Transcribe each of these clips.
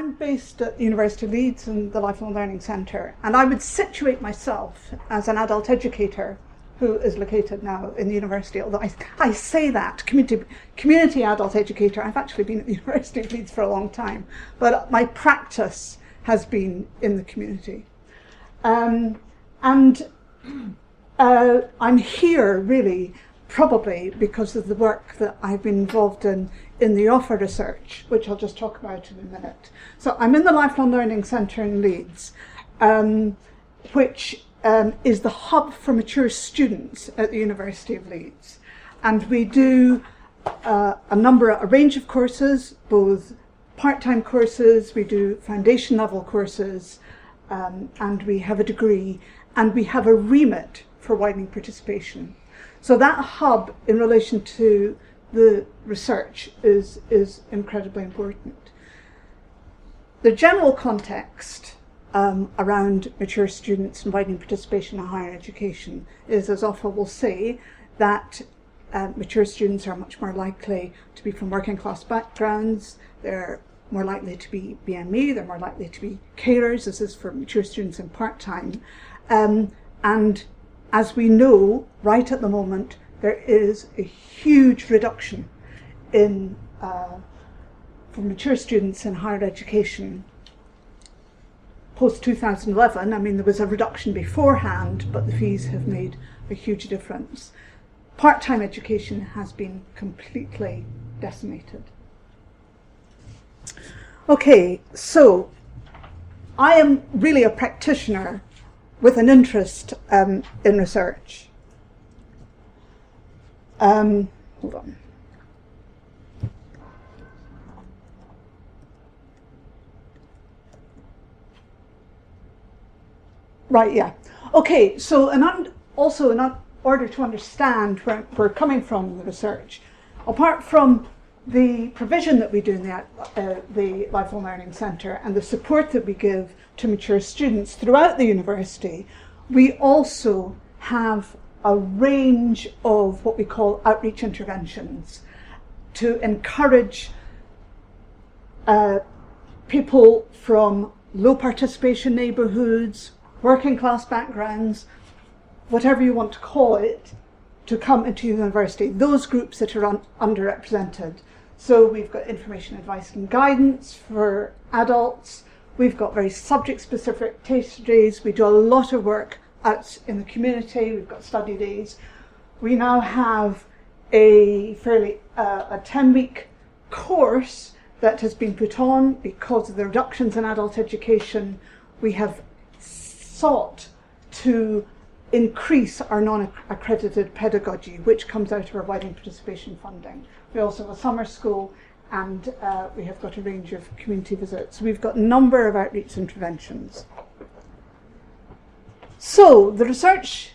I'm based at the University of Leeds in the Lifelong Learning Centre, and I would situate myself as an adult educator who is located now in the university. Although I, I say that community community adult educator, I've actually been at the University of Leeds for a long time, but my practice has been in the community, um, and uh, I'm here really probably because of the work that I've been involved in in the OFFA research, which I'll just talk about in a minute. So I'm in the Lifelong Learning Centre in Leeds, um, which um, is the hub for mature students at the University of Leeds. And we do uh, a number, a range of courses, both part-time courses, we do foundation level courses, um, and we have a degree, and we have a remit for widening participation. So that hub in relation to the research is, is incredibly important. The general context um, around mature students and widening participation in higher education is, as OFFA will say, that uh, mature students are much more likely to be from working class backgrounds, they're more likely to be BME, they're more likely to be carers, this is for mature students in part time. Um, and as we know, right at the moment, there is a huge reduction in uh, for mature students in higher education post 2011. I mean, there was a reduction beforehand, but the fees have made a huge difference. Part time education has been completely decimated. Okay, so I am really a practitioner with an interest um, in research. Um, hold on. Right, yeah. Okay, so and also in order to understand where we're coming from in the research, apart from the provision that we do in the, uh, the Lifelong Learning Centre and the support that we give to mature students throughout the university, we also have a range of what we call outreach interventions to encourage uh, people from low participation neighbourhoods, working class backgrounds, whatever you want to call it, to come into university, those groups that are un- underrepresented. So we've got information, advice, and guidance for adults. We've got very subject specific taste days. We do a lot of work in the community. We've got study days. We now have a fairly uh, a 10 week course that has been put on because of the reductions in adult education. We have sought to increase our non-accredited pedagogy, which comes out of our widening participation funding. We also have a summer school and uh, we have got a range of community visits. We've got a number of outreach interventions. So the research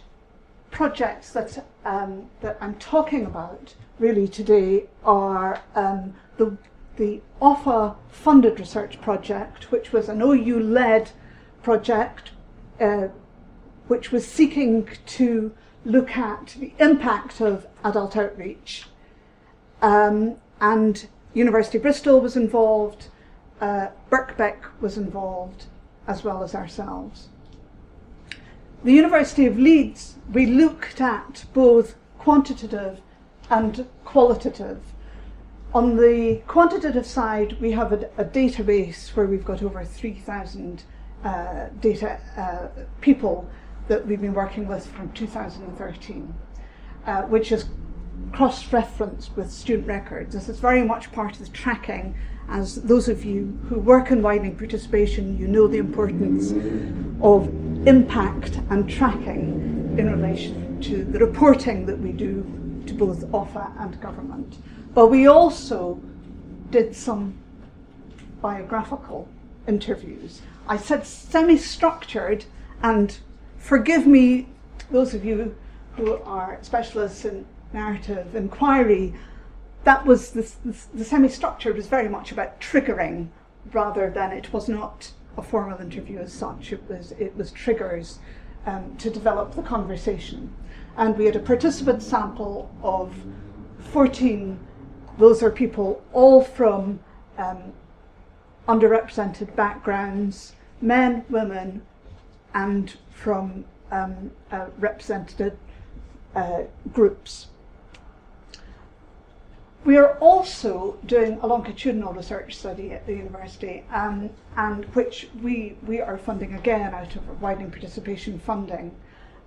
projects that um, that I'm talking about really today are um, the the OFFA funded research project, which was an OU led project, uh, which was seeking to look at the impact of adult outreach. Um, and University of Bristol was involved, uh, Birkbeck was involved, as well as ourselves the University of Leeds, we looked at both quantitative and qualitative. On the quantitative side, we have a, a database where we've got over 3,000 uh, data uh, people that we've been working with from 2013, uh, which is cross-referenced with student records. This is very much part of the tracking as those of you who work in widening participation, you know the importance of impact and tracking in relation to the reporting that we do to both OFFA and government. But we also did some biographical interviews. I said semi structured, and forgive me, those of you who are specialists in narrative inquiry, that was the, the, the semi-structured was very much about triggering rather than it was not a formal interview as such. It was it was triggers um, to develop the conversation, and we had a participant sample of 14. Those are people all from um, underrepresented backgrounds, men, women, and from um, uh, represented uh, groups. We are also doing a longitudinal research study at the university, um, and which we, we are funding again out of widening participation funding.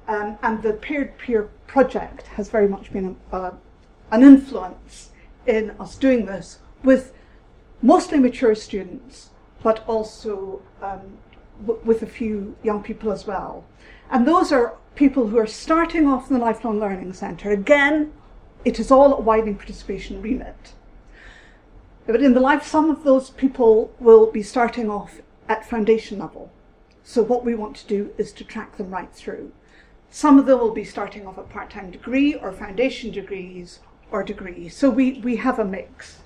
Um, and the peer-to-peer project has very much been a, an influence in us doing this with mostly mature students, but also um, w- with a few young people as well. And those are people who are starting off in the Lifelong Learning Centre. Again, it is all a widening participation remit. But in the life, some of those people will be starting off at foundation level. So what we want to do is to track them right through. Some of them will be starting off a part-time degree or foundation degrees or degree. So we, we have a mix.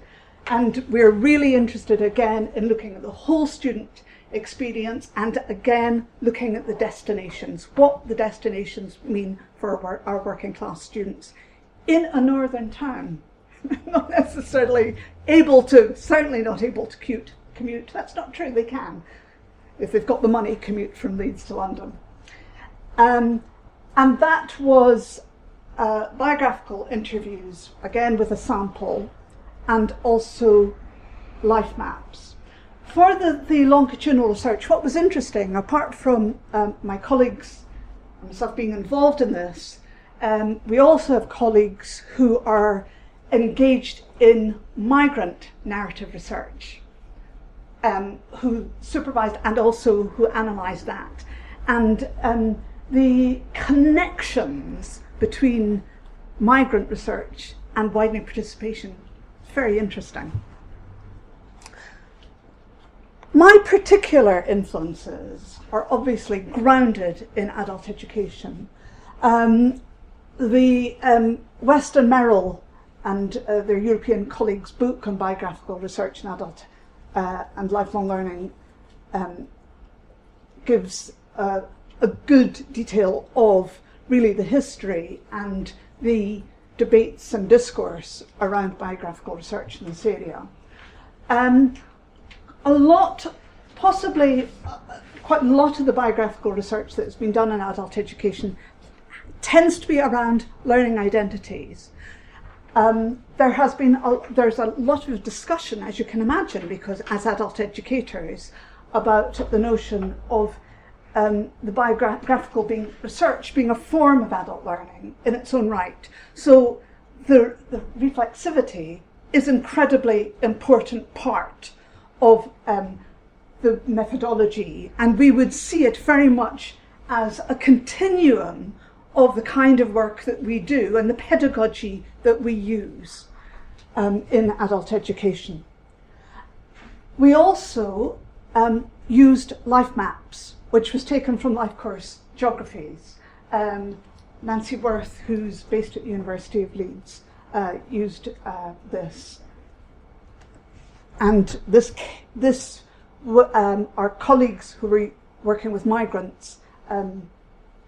And we're really interested again in looking at the whole student experience and again looking at the destinations, what the destinations mean for our, our working class students in a northern town. not necessarily able to, certainly not able to commute, commute. That's not true, they can. If they've got the money, commute from Leeds to London. Um, and that was uh, biographical interviews, again with a sample, and also life maps. For the, the longitudinal research, what was interesting, apart from um, my colleagues and myself being involved in this, um, we also have colleagues who are engaged in migrant narrative research, um, who supervised and also who analysed that. And um, the connections between migrant research and widening participation very interesting. My particular influences are obviously grounded in adult education. Um, the um, West and Merrill and uh, their European colleagues' book on biographical research in adult uh, and lifelong learning um, gives uh, a good detail of really the history and the debates and discourse around biographical research in this area. Um, a lot, possibly uh, quite a lot of the biographical research that's been done in adult education tends to be around learning identities. Um, there has been a, there's a lot of discussion, as you can imagine, because as adult educators, about the notion of um, the biographical being research being a form of adult learning in its own right. So the, the reflexivity is incredibly important part of um, the methodology, and we would see it very much as a continuum of the kind of work that we do and the pedagogy that we use um, in adult education. We also um, used life maps which was taken from life course geographies. Um, Nancy Worth, who's based at the University of Leeds, uh, used uh, this. And this, this um, our colleagues who were working with migrants um,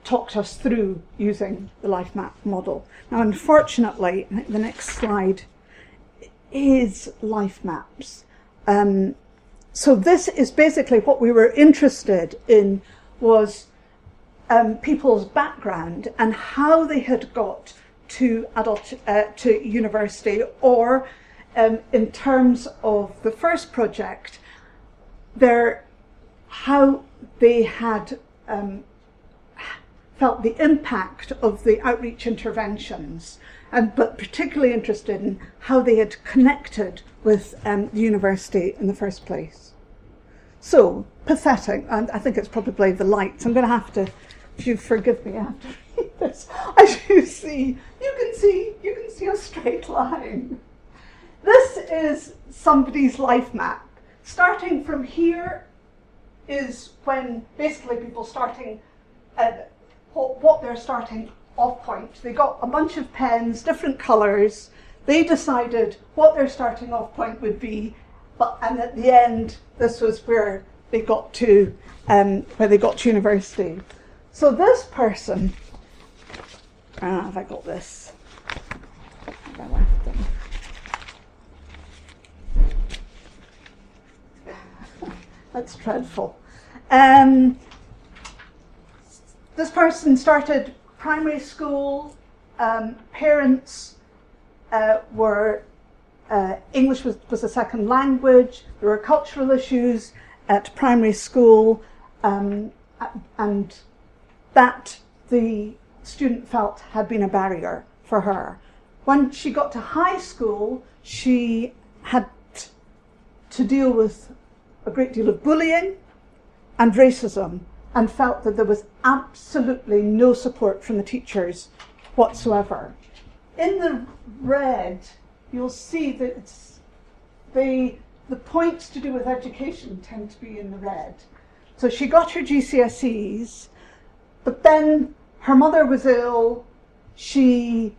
talked us through using the life map model. Now, unfortunately, the next slide is life maps. Um, so this is basically what we were interested in was um, people's background and how they had got to adult uh, to university or um, in terms of the first project their how they had um, felt the impact of the outreach interventions and but particularly interested in how they had connected with um, the university in the first place. So, pathetic, and I think it's probably the lights. I'm going to have to, if you forgive me, I have to read this. As you see, you can see, you can see a straight line. This is somebody's life map. Starting from here is when basically people starting what they're starting off point. They got a bunch of pens, different colours. They decided what their starting off point would be, but and at the end, this was where they got to, um, where they got to university. So this person, uh, have I got this? I left them? That's dreadful. Um, this person started primary school. Um, parents uh, were uh, English was, was a second language. There were cultural issues at primary school, um, and that the student felt had been a barrier for her. When she got to high school, she had to deal with a great deal of bullying and racism and felt that there was absolutely no support from the teachers whatsoever. In the red, you'll see that the, the points to do with education tend to be in the red. So she got her GCSEs, but then her mother was ill. She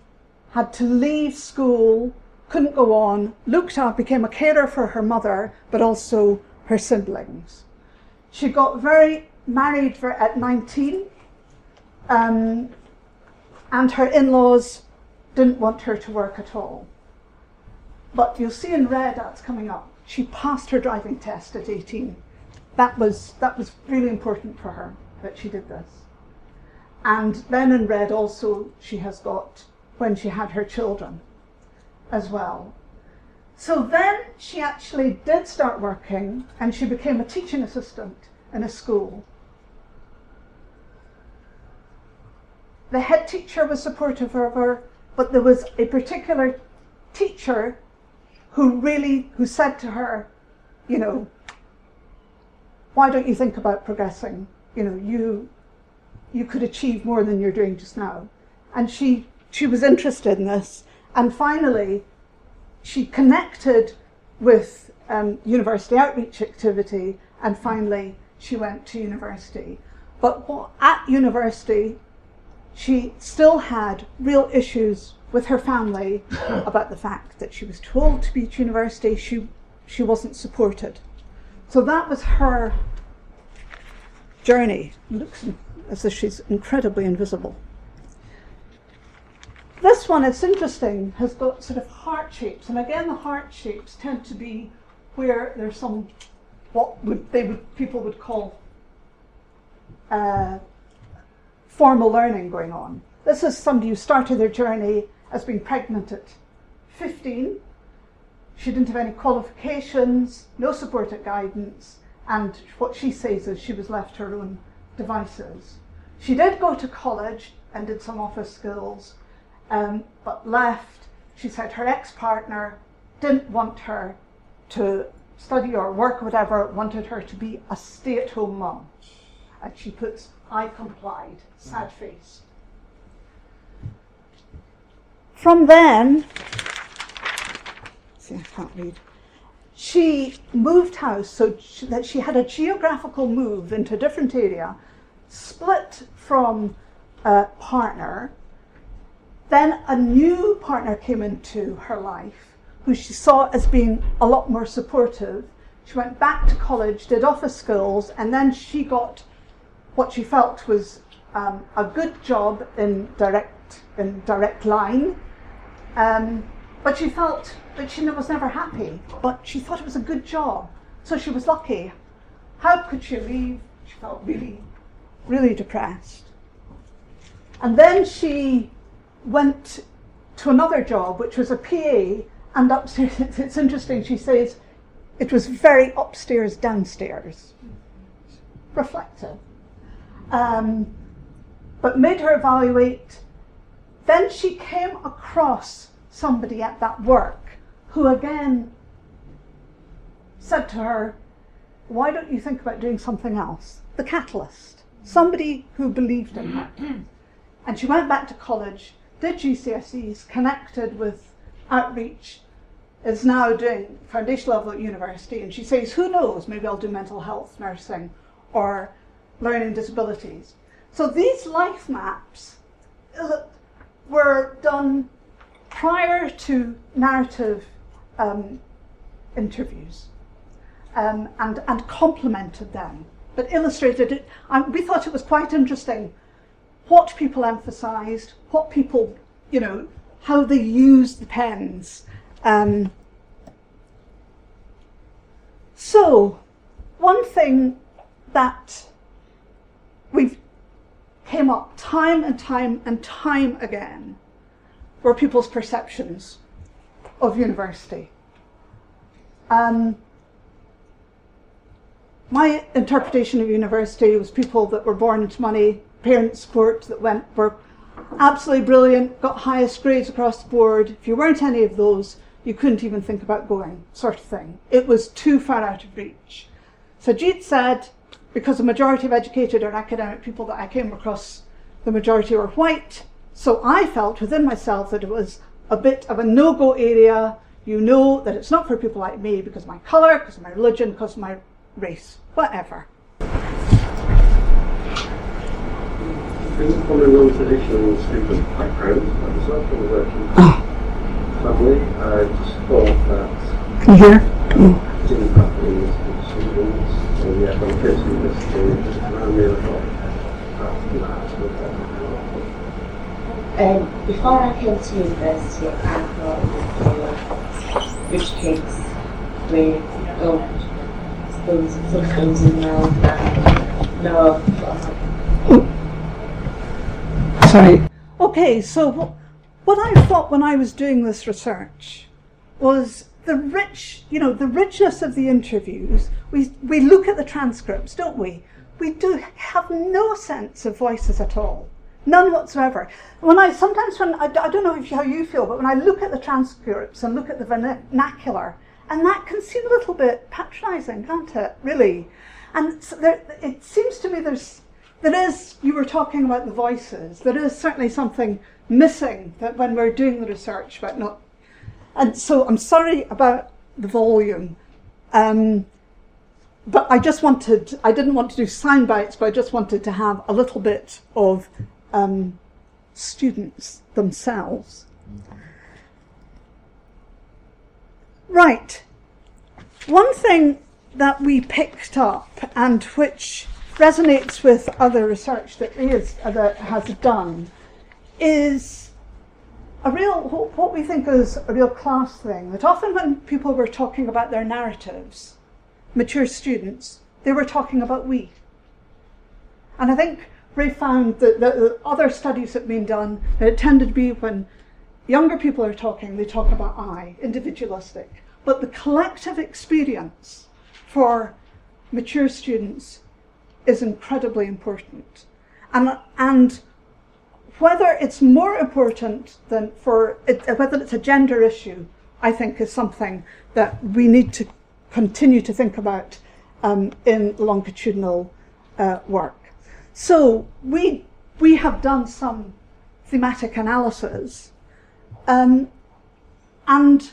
had to leave school, couldn't go on, looked up, became a carer for her mother, but also her siblings. She got very married for, at 19, um, and her in laws didn't want her to work at all. But you'll see in red that's coming up. She passed her driving test at 18. That was, that was really important for her that she did this. And then in red also she has got when she had her children as well. So then she actually did start working and she became a teaching assistant in a school. The head teacher was supportive of her, but there was a particular teacher who really who said to her, you know, why don't you think about progressing? You know, you you could achieve more than you're doing just now. And she she was interested in this. And finally, she connected with um, university outreach activity, and finally she went to university. But what, at university, she still had real issues with her family about the fact that she was told to be at university, she, she wasn't supported. So that was her journey. It looks as if she's incredibly invisible. This one, it's interesting, has got sort of heart shapes, and again, the heart shapes tend to be where there's some what would they would people would call uh, formal learning going on. This is somebody who started their journey as being pregnant at 15. She didn't have any qualifications, no support or guidance, and what she says is she was left her own devices. She did go to college and did some office skills, um, but left. She said her ex partner didn't want her to study or work or whatever, wanted her to be a stay at home mum. And she puts, I complied, sad mm. face. From then, see, I can't read. She moved house so she, that she had a geographical move into a different area, split from a partner. Then a new partner came into her life who she saw as being a lot more supportive. She went back to college, did office skills, and then she got what she felt was um, a good job in direct in direct line. Um, but she felt that she was never happy. But she thought it was a good job, so she was lucky. How could she leave? She felt really, really depressed. And then she went to another job, which was a PA, and upstairs. It's interesting. She says it was very upstairs, downstairs, reflective um, but made her evaluate. Then she came across somebody at that work who again said to her, Why don't you think about doing something else? The catalyst, somebody who believed in her. and she went back to college, did GCSEs, connected with outreach, is now doing foundation level at university, and she says, Who knows, maybe I'll do mental health nursing or learning disabilities. So these life maps uh, were done prior to narrative um, interviews um, and, and complemented them, but illustrated it. We thought it was quite interesting what people emphasized, what people, you know, how they used the pens. Um, so, one thing that came up time and time and time again were people's perceptions of university. Um, my interpretation of university was people that were born into money, parents support that went were absolutely brilliant, got highest grades across the board. If you weren't any of those, you couldn't even think about going, sort of thing. It was too far out of reach. So Jeet said, because the majority of educated or academic people that I came across, the majority were white. So I felt within myself that it was a bit of a no-go area. You know that it's not for people like me because of my colour, because of my religion, because of my race, whatever. from a non-traditional student background, myself from a working oh. family, I just thought that Can you hear? Mm. didn't happen with students, and yet when I came to university, around me, I thought that, you know, um, before I came to university, I thought it was rich kids with oh, spoons, some spoons in mouth and no. Sorry. Okay, so what I thought when I was doing this research was the rich, you know, the richness of the interviews. We we look at the transcripts, don't we? We do have no sense of voices at all. None whatsoever. When I sometimes when I, I don't know if, how you feel, but when I look at the transcripts and look at the vernacular, and that can seem a little bit patronising, can't it? Really, and so there, it seems to me there's there is. You were talking about the voices. There is certainly something missing that when we're doing the research, but not. And so I'm sorry about the volume. Um, but I just wanted, I didn't want to do sound bites, but I just wanted to have a little bit of um, students themselves. Right. One thing that we picked up and which resonates with other research that is that has done is a real what we think is a real class thing that often when people were talking about their narratives mature students they were talking about we and i think Reay found that the other studies that have been done, that it tended to be when younger people are talking, they talk about I, individualistic. But the collective experience for mature students is incredibly important. And, and whether it's more important than for it, whether it's a gender issue, I think is something that we need to continue to think about um, in longitudinal uh, work. So we we have done some thematic analysis, um, and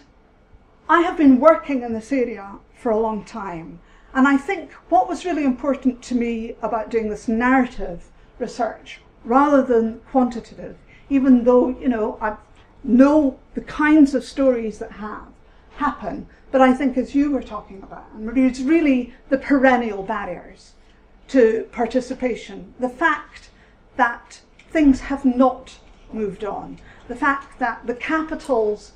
I have been working in this area for a long time. And I think what was really important to me about doing this narrative research rather than quantitative, even though, you know, I know the kinds of stories that have happen, but I think as you were talking about, it's really the perennial barriers to participation. The fact that things have not moved on, the fact that the capitals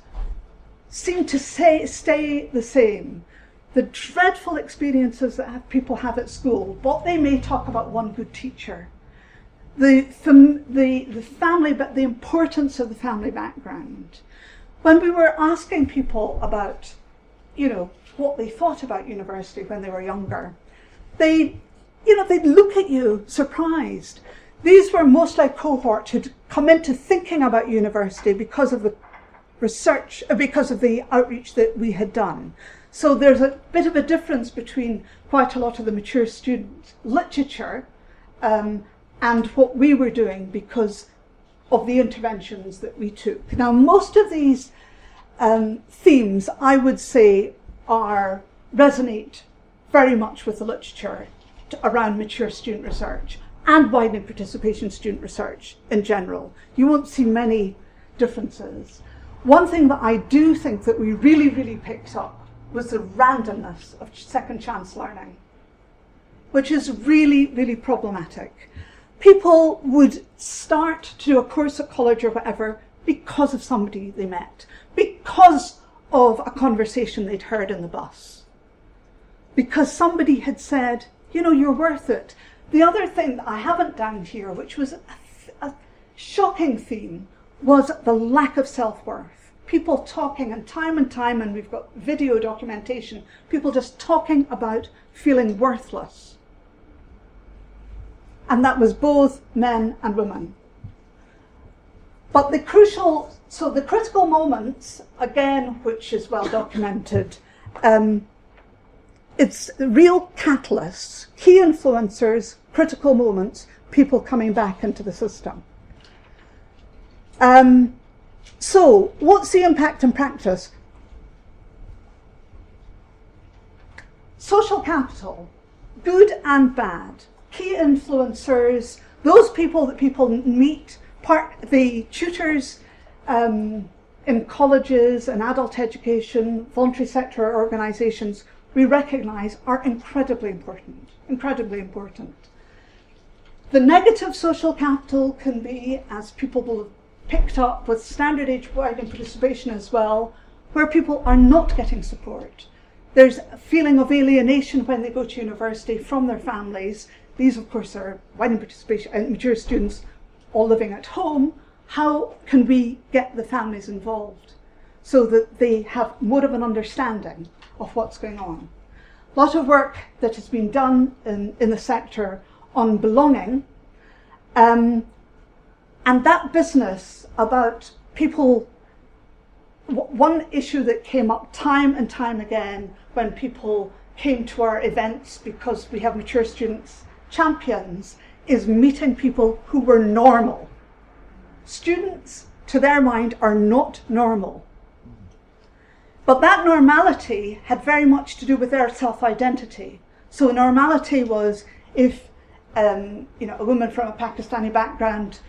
seem to say, stay the same, the dreadful experiences that have, people have at school, what they may talk about one good teacher, the, the, the family, but the importance of the family background. When we were asking people about, you know, what they thought about university when they were younger, they you know, they'd look at you surprised. These were most like cohort who'd come into thinking about university because of the research, uh, because of the outreach that we had done. So there's a bit of a difference between quite a lot of the mature student literature um, and what we were doing because of the interventions that we took. Now, most of these um, themes, I would say, are resonate very much with the literature around mature student research and widening participation student research in general. You won't see many differences. One thing that I do think that we really, really picked up was the randomness of second chance learning, which is really, really problematic. People would start to do a course at college or whatever because of somebody they met, because of a conversation they'd heard in the bus, because somebody had said, you know, you're worth it. The other thing that I haven't done here, which was a, a shocking theme, was the lack of self worth. People talking, and time and time, and we've got video documentation, people just talking about feeling worthless. And that was both men and women. But the crucial, so the critical moments, again, which is well documented, um, it's real catalysts, key influencers, critical moments, people coming back into the system. Um, so, what's the impact in practice? Social capital, good and bad, key influencers, those people that people meet, part the tutors um, in colleges and adult education, voluntary sector organisations we recognise are incredibly important, incredibly important. The negative social capital can be, as people will have picked up with standard age widening participation as well, where people are not getting support. There's a feeling of alienation when they go to university from their families. These, of course, are widening participation and mature students all living at home. How can we get the families involved so that they have more of an understanding of what's going on. A lot of work that has been done in, in the sector on belonging. Um, and that business about people, one issue that came up time and time again when people came to our events because we have mature students champions is meeting people who were normal. Students, to their mind, are not normal. But that normality had very much to do with their self identity. So normality was if um, you know a woman from a Pakistani background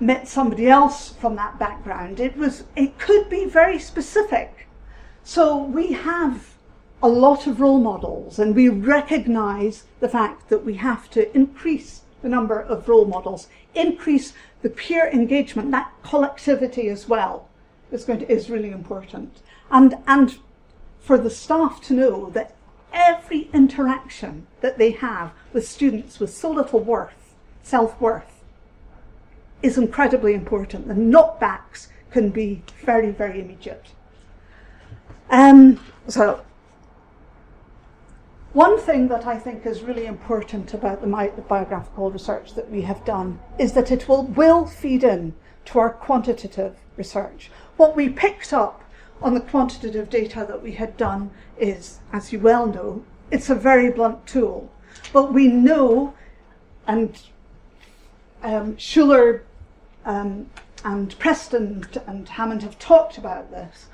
met somebody else from that background, it was it could be very specific. So we have a lot of role models, and we recognise the fact that we have to increase the number of role models, increase the peer engagement, that collectivity as well is going to is really important and, and for the staff to know that every interaction that they have with students with so little worth, self worth, is incredibly important. The knockbacks can be very, very immediate. Um, so, one thing that I think is really important about the, the, biographical research that we have done is that it will, will feed in to our quantitative research. What we picked up on the quantitative data that we had done is, as you well know, it's a very blunt tool. But we know, and um, Schuller um, and Preston and Hammond have talked about this,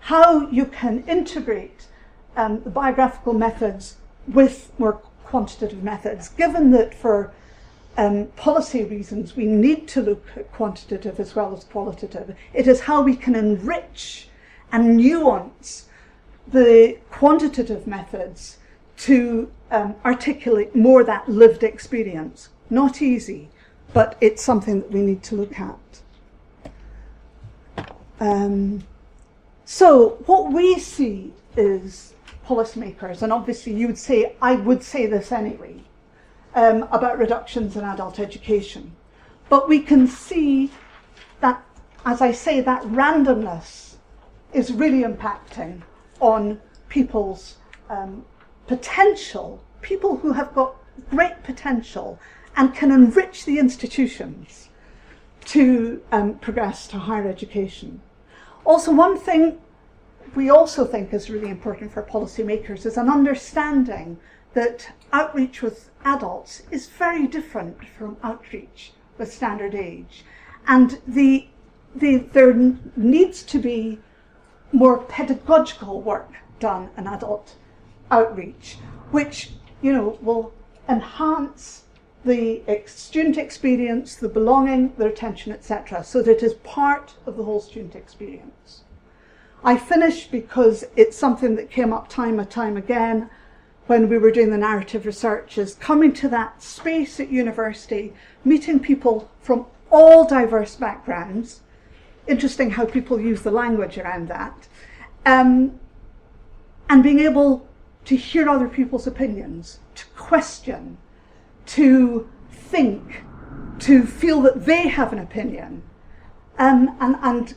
how you can integrate um, the biographical methods with more quantitative methods, given that for um, policy reasons we need to look at quantitative as well as qualitative. It is how we can enrich and nuance the quantitative methods to um, articulate more that lived experience. Not easy, but it's something that we need to look at. Um, so, what we see is policymakers, and obviously you would say, I would say this anyway, um, about reductions in adult education. But we can see that, as I say, that randomness is really impacting on people's um, potential, people who have got great potential and can enrich the institutions to um, progress to higher education. Also, one thing we also think is really important for policymakers is an understanding that outreach with adults is very different from outreach with standard age. And the, the, there needs to be more pedagogical work done in adult outreach, which you know will enhance the student experience, the belonging, the retention, etc., so that it is part of the whole student experience. I finish because it's something that came up time and time again when we were doing the narrative research is coming to that space at university, meeting people from all diverse backgrounds, interesting how people use the language around that. Um, and being able to hear other people's opinions, to question, to think, to feel that they have an opinion. Um, and, and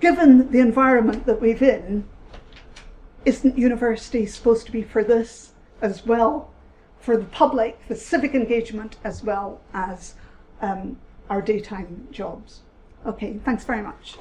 given the environment that we've in, isn't university supposed to be for this as well? For the public, the civic engagement as well as um, our daytime jobs. Okay, thanks very much.